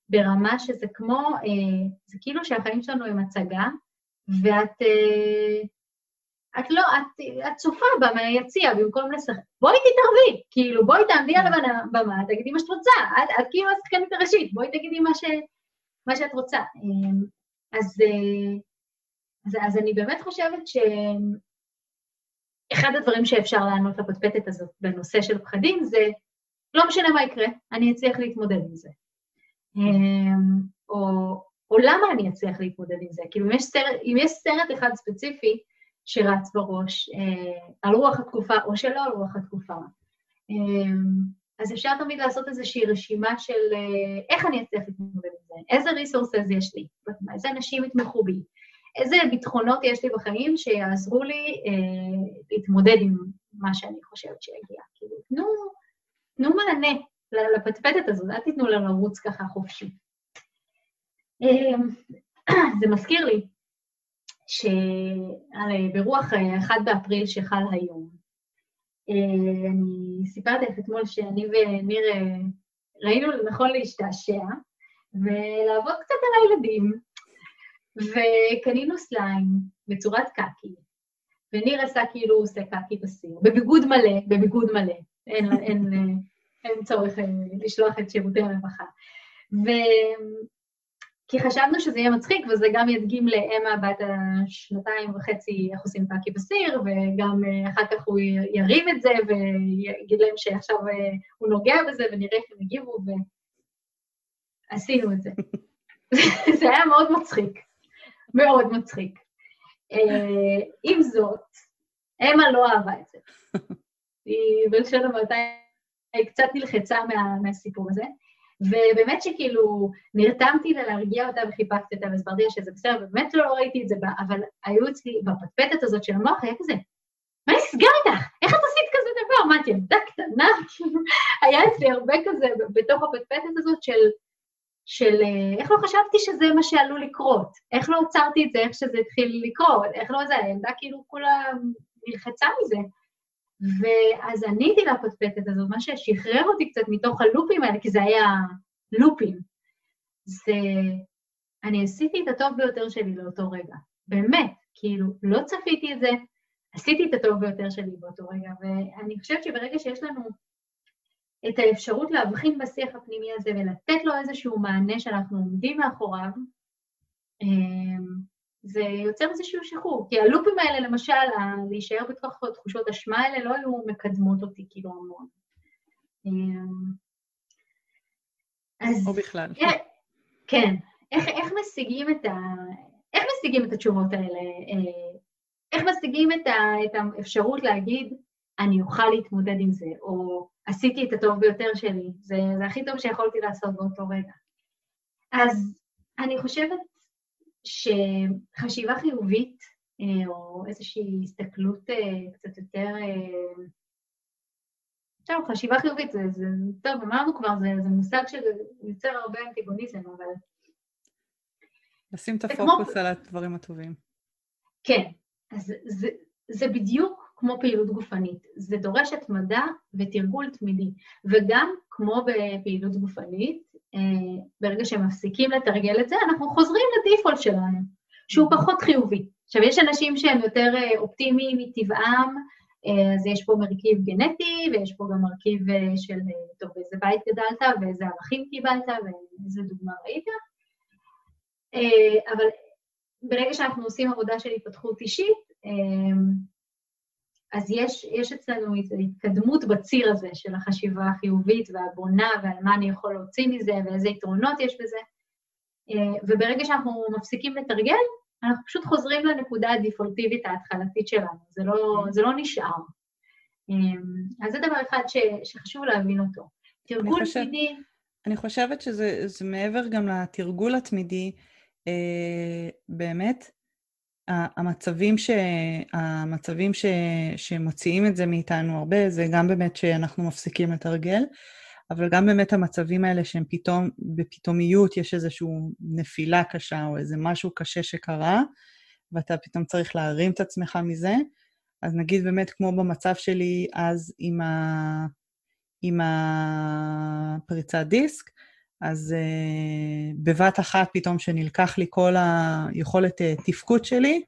ברמה שזה כמו, אה, זה כאילו שהחיים שלנו הם הצגה, ואת אה, את לא, את, את צופה בה מהיציע במקום לשחק. בואי תתערבי, כאילו, בואי תעמדי על הבמה, תגידי מה שאת רוצה, את, את כאילו השחקנית הראשית, בואי תגידי מה, ש, מה שאת רוצה. אמ, אז, אה, אז, אז אני באמת חושבת שאחד הדברים שאפשר לענות לפטפטת הזאת בנושא של פחדים זה, לא משנה מה יקרה, אני אצליח להתמודד עם זה. אמ, או או למה אני אצליח להתמודד עם זה? כאילו, אם יש סרט, אם יש סרט אחד ספציפי שרץ בראש אה, על רוח התקופה, או שלא על רוח התקופה, אה, אז אפשר תמיד לעשות איזושהי רשימה של אה, איך אני אצליח להתמודד עם זה, איזה ריסורסס יש לי, איזה אנשים יתמכו בי, איזה ביטחונות יש לי בחיים שיעזרו לי אה, להתמודד עם מה שאני חושבת שיגיע. כאילו, תנו, תנו מענה לפטפטת הזאת, אל תיתנו לה לרוץ ככה חופשי. אה, זה מזכיר לי שברוח 1 באפריל שחל היום, אה, אני סיפרתי לך אתמול שאני וניר אה, ראינו לנכון להשתעשע ולעבוד קצת על הילדים, וקנינו סליים בצורת קקי, וניר עשה כאילו הוא עושה קקי בסיר, בביגוד מלא, בביגוד מלא, אין, אין, אין, אין צורך אה, לשלוח את שירותי הרווחה. ו... כי חשבנו שזה יהיה מצחיק, וזה גם ידגים לאמה בת השנתיים וחצי איך עושים קקי בסיר, וגם אה, אחר כך הוא ירים את זה ויגיד להם שעכשיו אה, הוא נוגע בזה, ונראה איך הם יגיבו, ועשינו את זה. זה היה מאוד מצחיק. מאוד מצחיק. אה, עם זאת, אמה לא אהבה את זה. היא בלשון המעטה היא קצת נלחצה מה, מהסיפור הזה, ובאמת שכאילו נרתמתי לה להרגיע אותה וחיפקתי אותה והסברתי לה שזה בסדר, באמת לא ראיתי את זה אבל היו אצלי בפטפטת הזאת של המוח, היה כזה, מה נסגר איתך? איך את עשית כזה דבר? מה, את ילדה קטנה? היה אצלי הרבה כזה בתוך הפטפטת הזאת של של אה, איך לא חשבתי שזה מה שעלול לקרות, איך לא עצרתי את זה, איך שזה התחיל לקרות, איך לא זה, הילדה כאילו כולה נלחצה מזה. ואז עניתי לפטפטת הזאת, מה ששחרר אותי קצת מתוך הלופים האלה, כי זה היה לופים, זה אני עשיתי את הטוב ביותר שלי לאותו רגע, באמת, כאילו, לא צפיתי את זה, עשיתי את הטוב ביותר שלי באותו רגע, ואני חושבת שברגע שיש לנו את האפשרות להבחין בשיח הפנימי הזה ולתת לו איזשהו מענה שאנחנו עומדים מאחוריו, אמ, זה יוצר איזשהו שחרור. כי הלופים האלה, למשל, להישאר בתוך תחושות אשמה האלה, לא היו מקדמות אותי כאילו המון. אמ, אז... או בכלל. כן. איך, איך משיגים את ה... איך משיגים את התשובות האלה? אה, איך משיגים את, ה... את האפשרות להגיד, אני אוכל להתמודד עם זה, או עשיתי את הטוב ביותר שלי, זה, זה הכי טוב שיכולתי לעשות באותו רגע. אז אני חושבת שחשיבה חיובית, אה, או איזושהי הסתכלות אה, קצת יותר... עכשיו, אה, חשיבה חיובית, זה, זה טוב, אמרנו כבר, זה, זה מושג שיוצר הרבה אנטיגוניזם, אבל... לשים את הפוקוס כמו... על הדברים הטובים. כן, אז זה, זה בדיוק כמו פעילות גופנית. זה דורש התמדה ותרגול תמידי. וגם כמו בפעילות גופנית, ברגע שמפסיקים לתרגל את זה, אנחנו חוזרים לדיפולט שלנו, שהוא פחות חיובי. עכשיו, יש אנשים שהם יותר אה, אופטימיים מטבעם, אה, אז יש פה מרכיב גנטי, ויש פה גם מרכיב של, טוב, באיזה בית גדלת, ואיזה ערכים קיבלת, ואיזה דוגמה ראית. אבל ברגע שאנחנו עושים עבודה של התפתחות אישית, אז יש, יש אצלנו התקדמות בציר הזה של החשיבה החיובית והבונה ועל מה אני יכול להוציא מזה ואיזה יתרונות יש בזה. אה, וברגע שאנחנו מפסיקים לתרגל, אנחנו פשוט חוזרים לנקודה הדיפולטיבית ההתחלתית שלנו, זה לא, זה לא נשאר. אה, אז זה דבר אחד ש, שחשוב להבין אותו. תרגול חושב, תמידי... אני חושבת שזה מעבר גם לתרגול התמידי, אה, באמת, המצבים, ש... המצבים ש... שמוציאים את זה מאיתנו הרבה, זה גם באמת שאנחנו מפסיקים לתרגל, אבל גם באמת המצבים האלה שהם פתאום, בפתאומיות יש איזושהי נפילה קשה או איזה משהו קשה שקרה, ואתה פתאום צריך להרים את עצמך מזה. אז נגיד באמת כמו במצב שלי אז עם, ה... עם הפריצת דיסק, אז uh, בבת אחת פתאום שנלקח לי כל היכולת uh, תפקוד שלי,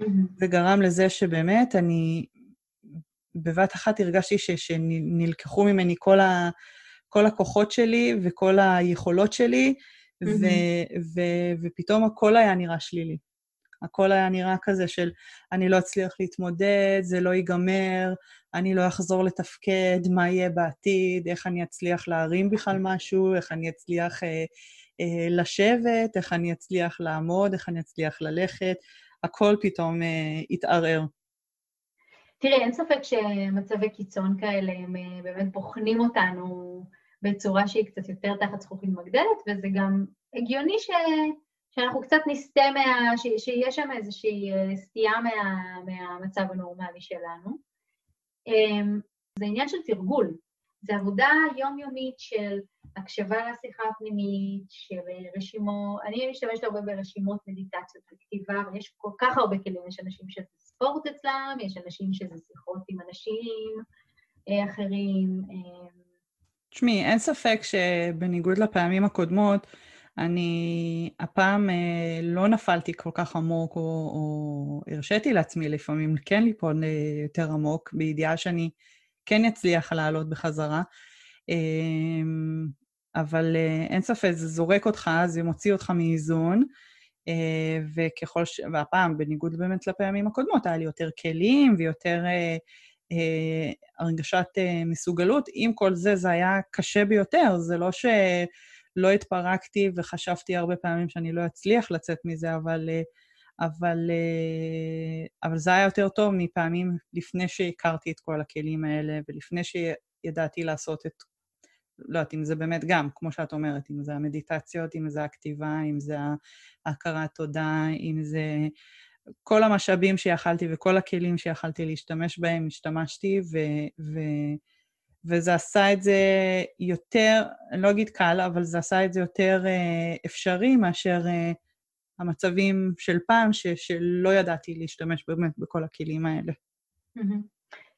mm-hmm. זה גרם לזה שבאמת אני בבת אחת הרגשתי ש, שנלקחו ממני כל, ה, כל הכוחות שלי וכל היכולות שלי, mm-hmm. ו, ו, ופתאום הכל היה נראה שלילי. הכל היה נראה כזה של אני לא אצליח להתמודד, זה לא ייגמר, אני לא אחזור לתפקד, מה יהיה בעתיד, איך אני אצליח להרים בכלל משהו, איך אני אצליח אה, אה, לשבת, איך אני אצליח לעמוד, איך אני אצליח ללכת, הכל פתאום אה, התערער. תראי, אין ספק שמצבי קיצון כאלה, הם אה, באמת בוחנים אותנו בצורה שהיא קצת יותר תחת זכוכית מגדלת, וזה גם הגיוני ש... שאנחנו קצת נסטה מה... ש... שיש שם איזושהי אה, סטייה מה... מהמצב הנורמלי שלנו. אמ, זה עניין של תרגול. זה עבודה יומיומית של הקשבה לשיחה הפנימית, של רשימות, אני משתמשת הרבה ברשימות מדיטציות וכתיבה, אבל יש כל כך הרבה כלים, יש אנשים שזה ספורט אצלם, יש אנשים שזה שיחות עם אנשים אה, אחרים. אה. תשמעי, אין ספק שבניגוד לפעמים הקודמות, אני הפעם אה, לא נפלתי כל כך עמוק, או, או הרשיתי לעצמי לפעמים כן ליפול יותר עמוק, בידיעה שאני כן אצליח לעלות בחזרה. אמ, אבל אה, אין ספק, זה זורק אותך, זה מוציא אותך מאיזון, אה, וככל ש... והפעם, בניגוד באמת לפעמים הקודמות, היה לי יותר כלים ויותר אה, אה, הרגשת אה, מסוגלות. עם כל זה, זה היה קשה ביותר, זה לא שלא התפרקתי וחשבתי הרבה פעמים שאני לא אצליח לצאת מזה, אבל... אה, אבל, אה, אבל זה היה יותר טוב מפעמים לפני שהכרתי את כל הכלים האלה, ולפני שידעתי לעשות את, לא יודעת, אם זה באמת גם, כמו שאת אומרת, אם זה המדיטציות, אם זה הכתיבה, אם זה ההכרת תודה, אם זה כל המשאבים שיכלתי וכל הכלים שיכלתי להשתמש בהם, השתמשתי, ו... ו וזה עשה את זה יותר, אני לא אגיד קל, אבל זה עשה את זה יותר אה, אפשרי מאשר אה, המצבים של פעם, ש, שלא ידעתי להשתמש באמת בכל הכלים האלה.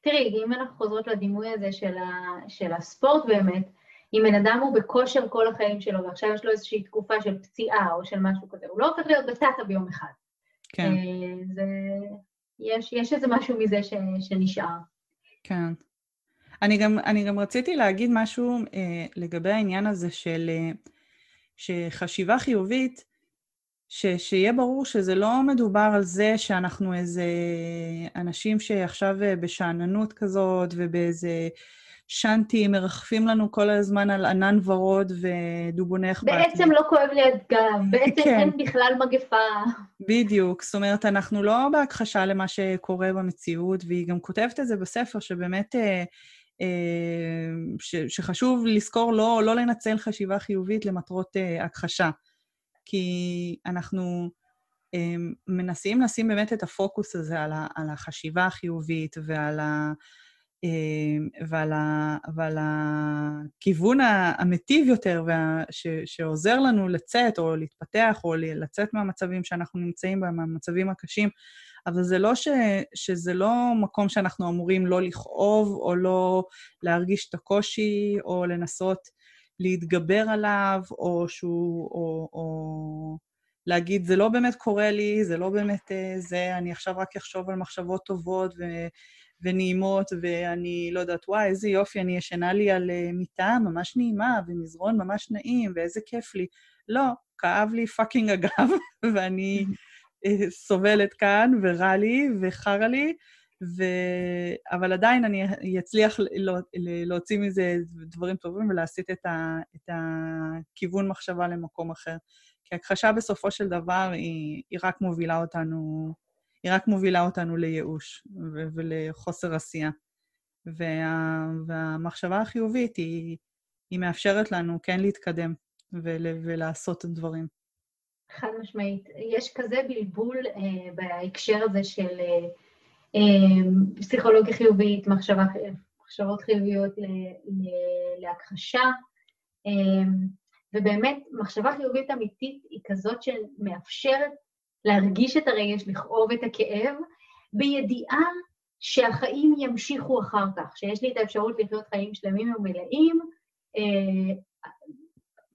תראי, אם אנחנו חוזרות לדימוי הזה של, ה, של הספורט באמת, אם בן אדם הוא בכושר כל החיים שלו, ועכשיו יש לו איזושהי תקופה של פציעה או של משהו כזה, הוא לא הופך להיות בטטה ביום אחד. כן. אה, זה, יש, יש איזה משהו מזה ש, שנשאר. כן. אני גם, אני גם רציתי להגיד משהו אה, לגבי העניין הזה של אה, שחשיבה חיובית, ש, שיהיה ברור שזה לא מדובר על זה שאנחנו איזה אנשים שעכשיו אה, בשאננות כזאת ובאיזה שאנטי מרחפים לנו כל הזמן על ענן ורוד ודובוני אכפת. בעצם לא כואב לי הגב, בעצם כן. אין בכלל מגפה. בדיוק, זאת אומרת, אנחנו לא בהכחשה למה שקורה במציאות, והיא גם כותבת את זה בספר, שבאמת... אה, ש, שחשוב לזכור לא, לא לנצל חשיבה חיובית למטרות אה, הכחשה. כי אנחנו אה, מנסים לשים באמת את הפוקוס הזה על, ה, על החשיבה החיובית ועל, ה, ועל, ה, ועל הכיוון המטיב יותר וה, ש, שעוזר לנו לצאת או להתפתח או לצאת מהמצבים שאנחנו נמצאים בהם, מהמצבים הקשים. אבל זה לא ש, שזה לא מקום שאנחנו אמורים לא לכאוב או לא להרגיש את הקושי או לנסות להתגבר עליו, או שהוא... או, או להגיד, זה לא באמת קורה לי, זה לא באמת uh, זה, אני עכשיו רק אחשוב על מחשבות טובות ו, ונעימות, ואני לא יודעת, וואי, איזה יופי, אני ישנה לי על אה, מיטה ממש נעימה, ומזרון ממש נעים, ואיזה כיף לי. לא, כאב לי fucking הגב, ואני אה, סובלת כאן, ורע לי, וחרא לי, ו... אבל עדיין אני אצליח להוציא מזה דברים טובים ולהסיט את, ה... את הכיוון מחשבה למקום אחר. כי הכחשה בסופו של דבר היא, היא רק מובילה אותנו, היא רק מובילה אותנו לייאוש ו... ולחוסר עשייה. וה... והמחשבה החיובית היא, היא מאפשרת לנו כן להתקדם ול... ולעשות דברים. חד משמעית. יש כזה בלבול אה, בהקשר הזה של... אה, אמ, פסיכולוגיה חיובית, מחשבה, מחשבות חיוביות להכחשה, אמ, ובאמת מחשבה חיובית אמיתית היא כזאת שמאפשרת להרגיש את הרגש, לכאוב את הכאב, בידיעה שהחיים ימשיכו אחר כך, שיש לי את האפשרות לחיות חיים שלמים ומלאים, אה,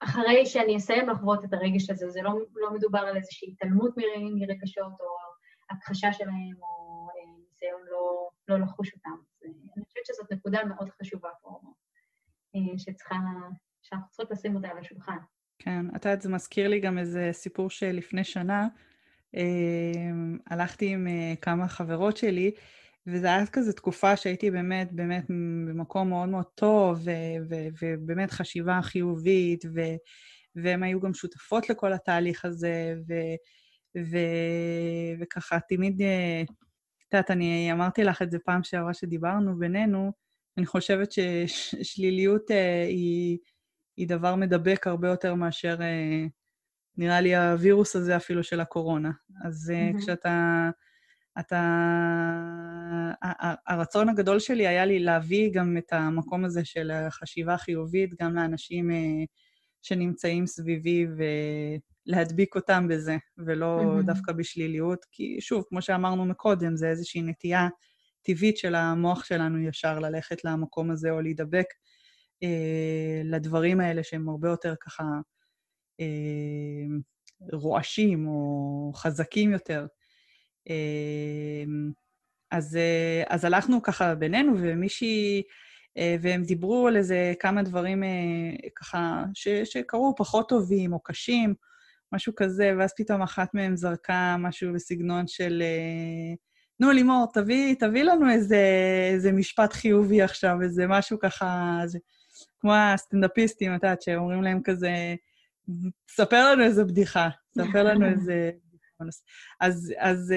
אחרי שאני אסיים לחוות את הרגש הזה. זה לא, לא מדובר על איזושהי התעלמות מרגשות או הכחשה שלהם או ניסיון לא, לא לחוש אותם. אה, אני חושבת שזאת נקודה מאוד חשובה פה, אה, שצריכה, שאנחנו צריכות לשים אותה על השולחן. כן, את יודעת, זה מזכיר לי גם איזה סיפור שלפני שנה אה, הלכתי עם אה, כמה חברות שלי, וזו הייתה כזו תקופה שהייתי באמת, באמת במקום מאוד מאוד טוב, ובאמת חשיבה חיובית, ו- והן היו גם שותפות לכל התהליך הזה, ו- ו- וככה תמיד את יודעת, אני אמרתי לך את זה פעם שעברה שדיברנו בינינו, אני חושבת ששליליות uh, היא, היא דבר מדבק הרבה יותר מאשר נראה לי הווירוס הזה אפילו של הקורונה. אז mm-hmm. כשאתה... אתה... הרצון הגדול שלי היה לי להביא גם את המקום הזה של החשיבה החיובית גם לאנשים אה, שנמצאים סביבי ולהדביק אותם בזה, ולא mm-hmm. דווקא בשליליות, כי שוב, כמו שאמרנו מקודם, זה איזושהי נטייה טבעית של המוח שלנו ישר ללכת למקום הזה או להידבק אה, לדברים האלה שהם הרבה יותר ככה רועשים או חזקים יותר. אמ, אז, אה, אז הלכנו ככה בינינו, ומישהי, אה, והם דיברו על איזה כמה דברים אה, ככה ש, שקרו פחות טובים או קשים, משהו כזה, ואז פתאום אחת מהם זרקה משהו בסגנון של, נו, לימור, תביא, תביא לנו איזה, איזה משפט חיובי עכשיו, איזה משהו ככה, זה, כמו הסטנדאפיסטים, את יודעת, שאומרים להם כזה, ספר לנו איזה בדיחה, ספר לנו איזה אז, אז, אז,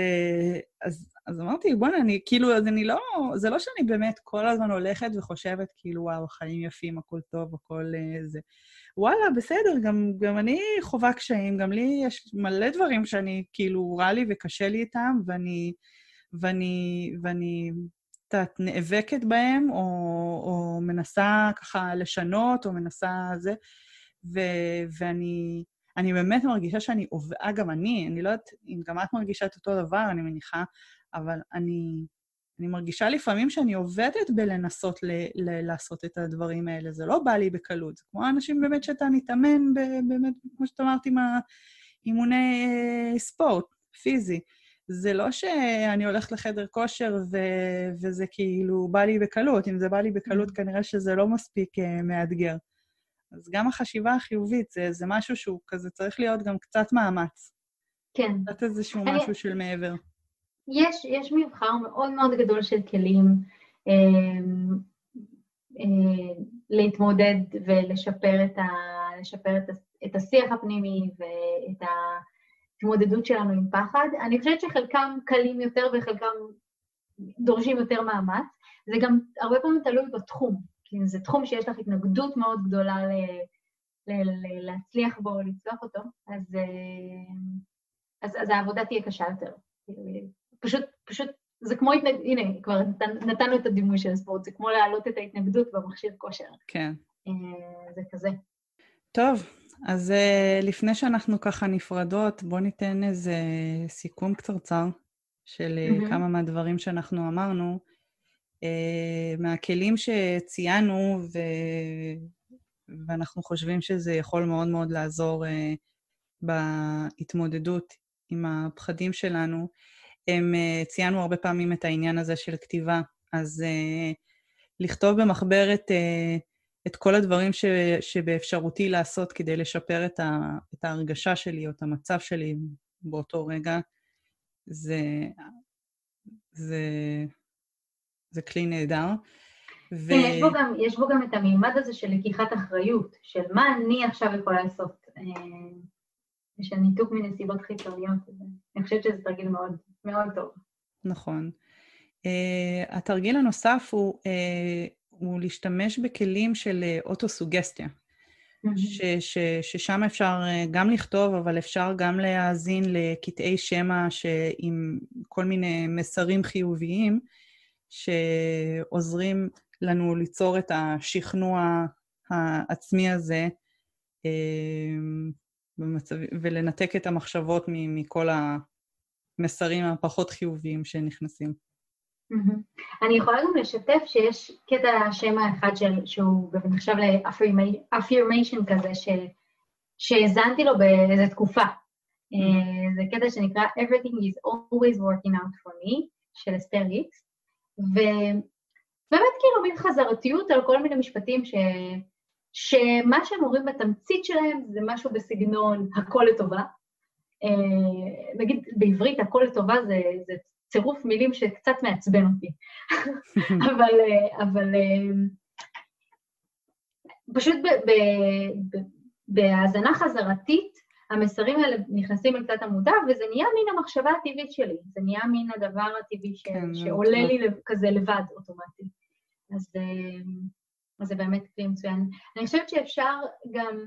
אז, אז אמרתי, בוא'נה, אני כאילו, אז אני לא, זה לא שאני באמת כל הזמן הולכת וחושבת, כאילו, וואו, חיים יפים, הכל טוב, הכל אה, זה. וואלה, בסדר, גם, גם אני חווה קשיים, גם לי יש מלא דברים שאני, כאילו, רע לי וקשה לי איתם, ואני, ואני, ואני, יודעת, נאבקת בהם, או, או מנסה ככה לשנות, או מנסה זה, ו, ואני... אני באמת מרגישה שאני עובדה, גם אני, אני לא יודעת אם גם את מרגישה את אותו דבר, אני מניחה, אבל אני, אני מרגישה לפעמים שאני עובדת בלנסות ל, ל, לעשות את הדברים האלה. זה לא בא לי בקלות. זה כמו האנשים באמת שאתה מתאמן, ב, באמת, כמו שאת אמרת, עם האימוני אה, ספורט, פיזי. זה לא שאני הולכת לחדר כושר ו, וזה כאילו בא לי בקלות. אם זה בא לי בקלות, mm. כנראה שזה לא מספיק uh, מאתגר. אז גם החשיבה החיובית זה, זה משהו שהוא כזה צריך להיות גם קצת מאמץ. כן. קצת איזשהו אני... משהו של מעבר. יש, יש מבחר מאוד מאוד גדול של כלים אה, אה, להתמודד ולשפר את, ה, לשפר את, את השיח הפנימי ואת ההתמודדות שלנו עם פחד. אני חושבת שחלקם קלים יותר וחלקם דורשים יותר מאמץ. זה גם הרבה פעמים תלוי בתחום. כי זה תחום שיש לך התנגדות מאוד גדולה ל, ל, ל, להצליח בו, לצלוח אותו, אז, אה, אז, אז העבודה תהיה קשה יותר. פשוט, פשוט, זה כמו התנגדות, הנה, כבר נתנו את הדימוי של הספורט, זה כמו להעלות את ההתנגדות במכשיר כושר. כן. אה, זה כזה. טוב, אז אה, לפני שאנחנו ככה נפרדות, בואו ניתן איזה סיכום קצרצר של mm-hmm. כמה מהדברים שאנחנו אמרנו. אה, מהכלים שציינו, ו... ואנחנו חושבים שזה יכול מאוד מאוד לעזור uh, בהתמודדות עם הפחדים שלנו. הם, uh, ציינו הרבה פעמים את העניין הזה של כתיבה, אז uh, לכתוב במחברת uh, את כל הדברים ש, שבאפשרותי לעשות כדי לשפר את, ה, את ההרגשה שלי או את המצב שלי באותו רגע, זה, זה זה כלי נהדר. ו... כן, יש בו, גם, יש בו גם את המימד הזה של לקיחת אחריות, של מה אני עכשיו יכולה לעשות, אה, של ניתוק מנסיבות חיצוניות. אני חושבת שזה תרגיל מאוד, מאוד טוב. נכון. Uh, התרגיל הנוסף הוא, uh, הוא להשתמש בכלים של אוטוסוגסטיה, mm-hmm. ששם אפשר גם לכתוב, אבל אפשר גם להאזין לקטעי שמע עם כל מיני מסרים חיוביים, שעוזרים לנו ליצור את השכנוע העצמי הזה אמ, במצב, ולנתק את המחשבות מכל המסרים הפחות חיוביים שנכנסים. אני יכולה גם לשתף שיש קטע שם האחד של, שהוא נחשב ל-affirmation כזה, ש, שהאזנתי לו באיזה תקופה. אה, זה קטע שנקרא Everything is always working out for me, של אסתר איקס, ובאמת כאילו מין חזרתיות על כל מיני משפטים ש... שמה שהם אומרים בתמצית שלהם זה משהו בסגנון הכל לטובה. אה, נגיד בעברית הכל לטובה זה, זה צירוף מילים שקצת מעצבן אותי, אבל, אה, אבל אה, פשוט בהאזנה חזרתית המסרים האלה נכנסים אל תת המודע, וזה נהיה מין המחשבה הטבעית שלי, זה נהיה מין הדבר הטבעי ש... כן, שעולה לי לב... כזה לבד אוטומטי. אז, אה, אז זה באמת כלי מצוין. אני חושבת שאפשר גם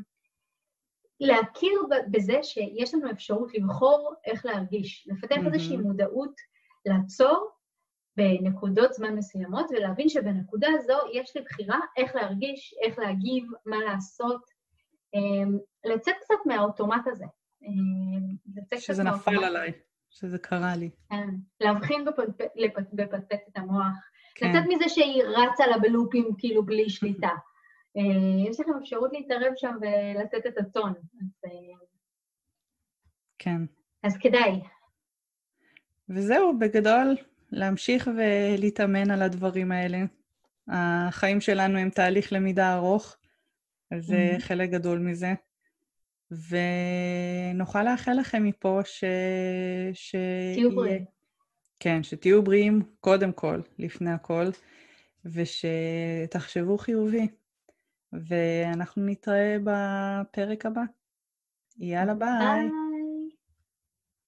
להכיר בזה שיש לנו אפשרות לבחור איך להרגיש, לפתח mm-hmm. איזושהי מודעות לעצור בנקודות זמן מסוימות, ולהבין שבנקודה הזו יש לי בחירה איך להרגיש, איך להגיב, מה לעשות, לצאת קצת מהאוטומט הזה. אמ, שזה נפל עליי, שזה קרה לי. כן, להבחין בפטפט את המוח, כן. לצאת מזה שהיא רצה לה בלופים כאילו בלי שליטה. אה, יש לכם אפשרות להתערב שם ולתת את הטון. אז, אה, כן. אז כדאי. וזהו, בגדול, להמשיך ולהתאמן על הדברים האלה. החיים שלנו הם תהליך למידה ארוך, זה mm-hmm. חלק גדול מזה. ונוכל לאחל לכם מפה ש... ש... תהיו בריאים. כן, שתהיו בריאים קודם כל, לפני הכל, ושתחשבו חיובי. ואנחנו נתראה בפרק הבא. יאללה, ביי. ביי.